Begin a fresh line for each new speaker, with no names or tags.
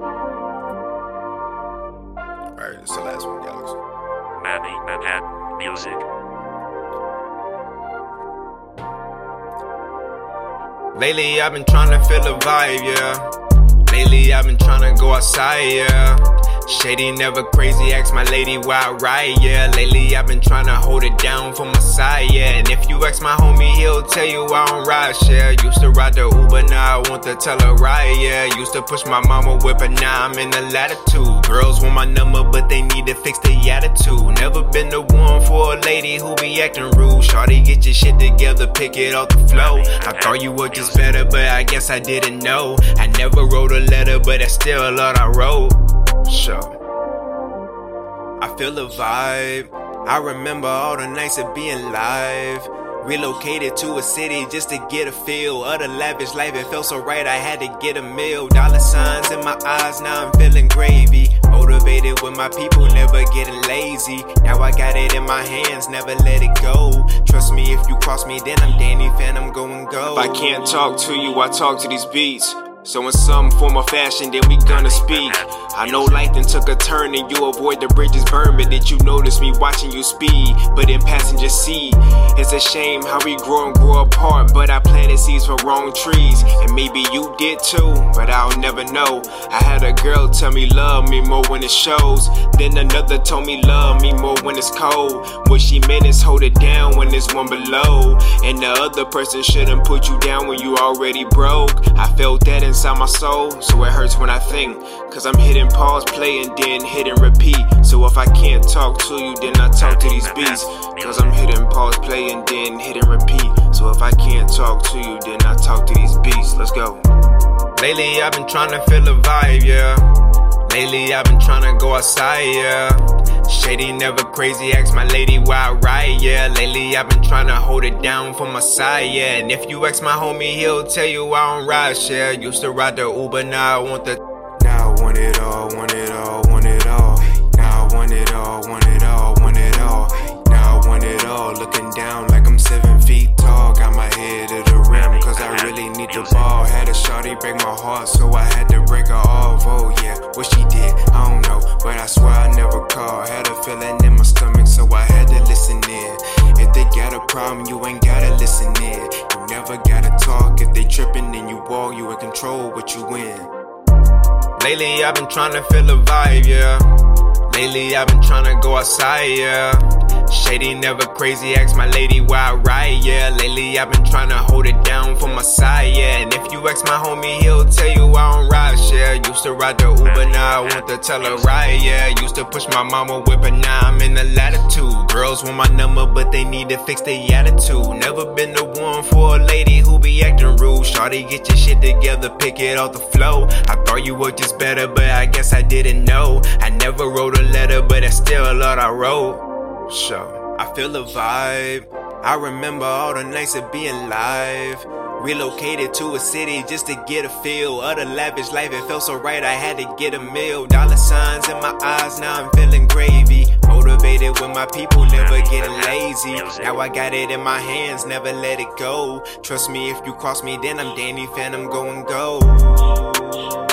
Alright, it's the last one, Galaxy.
Manny Manhattan Music.
Lately I've been trying to feel a vibe, yeah. Lately I've been trying to go outside, yeah. Shady never crazy, ask my lady why I ride, yeah. Lately I've been trying to hold it down for my side, yeah. And if you ask my homie, he'll tell you I don't ride share. Used to ride the Uber, now I want to tell her ride, yeah. Used to push my mama whip, but now I'm in the latitude. Girls want my number, but they need to fix the attitude. Never been the one for a lady who be acting rude. Shawty, get your shit together, pick it off the flow. I thought you were just better, but I guess I didn't know. I never wrote a letter, but that's still a lot I wrote. I feel the vibe. I remember all the nights of being live. Relocated to a city just to get a feel of the lavish life. It felt so right, I had to get a meal. Dollar signs in my eyes, now I'm feeling gravy. Motivated with my people, never getting lazy. Now I got it in my hands, never let it go. Trust me, if you cross me, then I'm Danny Phantom, go and go. If I can't talk to you, I talk to these beats. So in some form or fashion, then we gonna speak. I know life then took a turn and you avoid the bridges burn, but did you notice me watching you speed? But in passenger seat, it's a shame how we grow and grow apart. But I planted seeds for wrong trees, and maybe you did too, but I'll never know. I had a girl tell me love me more when it shows, then another told me love me more when it's cold. What she meant is hold it down when there's one below, and the other person shouldn't put you down when you already broke. I felt that inside my soul, so it hurts when I think. Cause I'm hitting pause, play, and then hit and repeat. So if I can't talk to you, then I talk to these beats. Cause I'm hitting pause, play, and then hit and repeat. So if I can't talk to you, then I talk to these beats. Let's go. Lately I've been trying to feel a vibe, yeah. Lately I've been trying to go outside, yeah. Shady never crazy, ask my lady why I ride, yeah. Lately I've been trying to hold it down for my side, yeah. And if you ask my homie, he'll tell you I don't ride share. Used to ride the Uber, now I want the. Now I want it all, want it all, want it all. Now I want it all, want it all. My heart, so I had to break her off. Oh yeah, what she did, I don't know. But I swear I never called. Had a feeling in my stomach, so I had to listen in. If they got a problem, you ain't gotta listen in. You never gotta talk. If they tripping, then you walk, you in control, what you win. Lately I've been trying to feel a vibe, yeah. Lately I've been trying to go outside, yeah. Shady never crazy, ask my lady why I ride, yeah. Lately I've been trying to hold it down for my side, yeah. And if you ask my homie, he'll tell you I don't ride share. Used to ride the Uber, now I want to tell her ride, yeah. Used to push my mama whip, but now I'm in the latitude. Girls want my number, but they need to fix their attitude. Never been the one for a lady who be acting rude. Shawty, get your shit together, pick it off the flow. I thought you were just better, but I guess I didn't know. I never wrote a letter, but that's still a lot I wrote. So, I feel the vibe. I remember all the nights of being live. Relocated to a city just to get a feel of the lavish life. It felt so right, I had to get a meal. Dollar signs in my eyes, now I'm feeling gravy. Motivated with my people, never getting lazy. Now I got it in my hands, never let it go. Trust me, if you cross me, then I'm Danny Phantom, go and go.